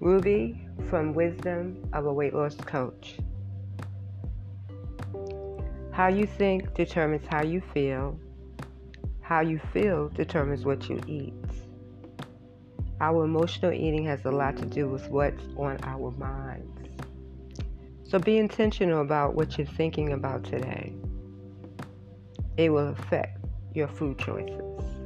Ruby from Wisdom of a Weight Loss Coach. How you think determines how you feel. How you feel determines what you eat. Our emotional eating has a lot to do with what's on our minds. So be intentional about what you're thinking about today. It will affect your food choices.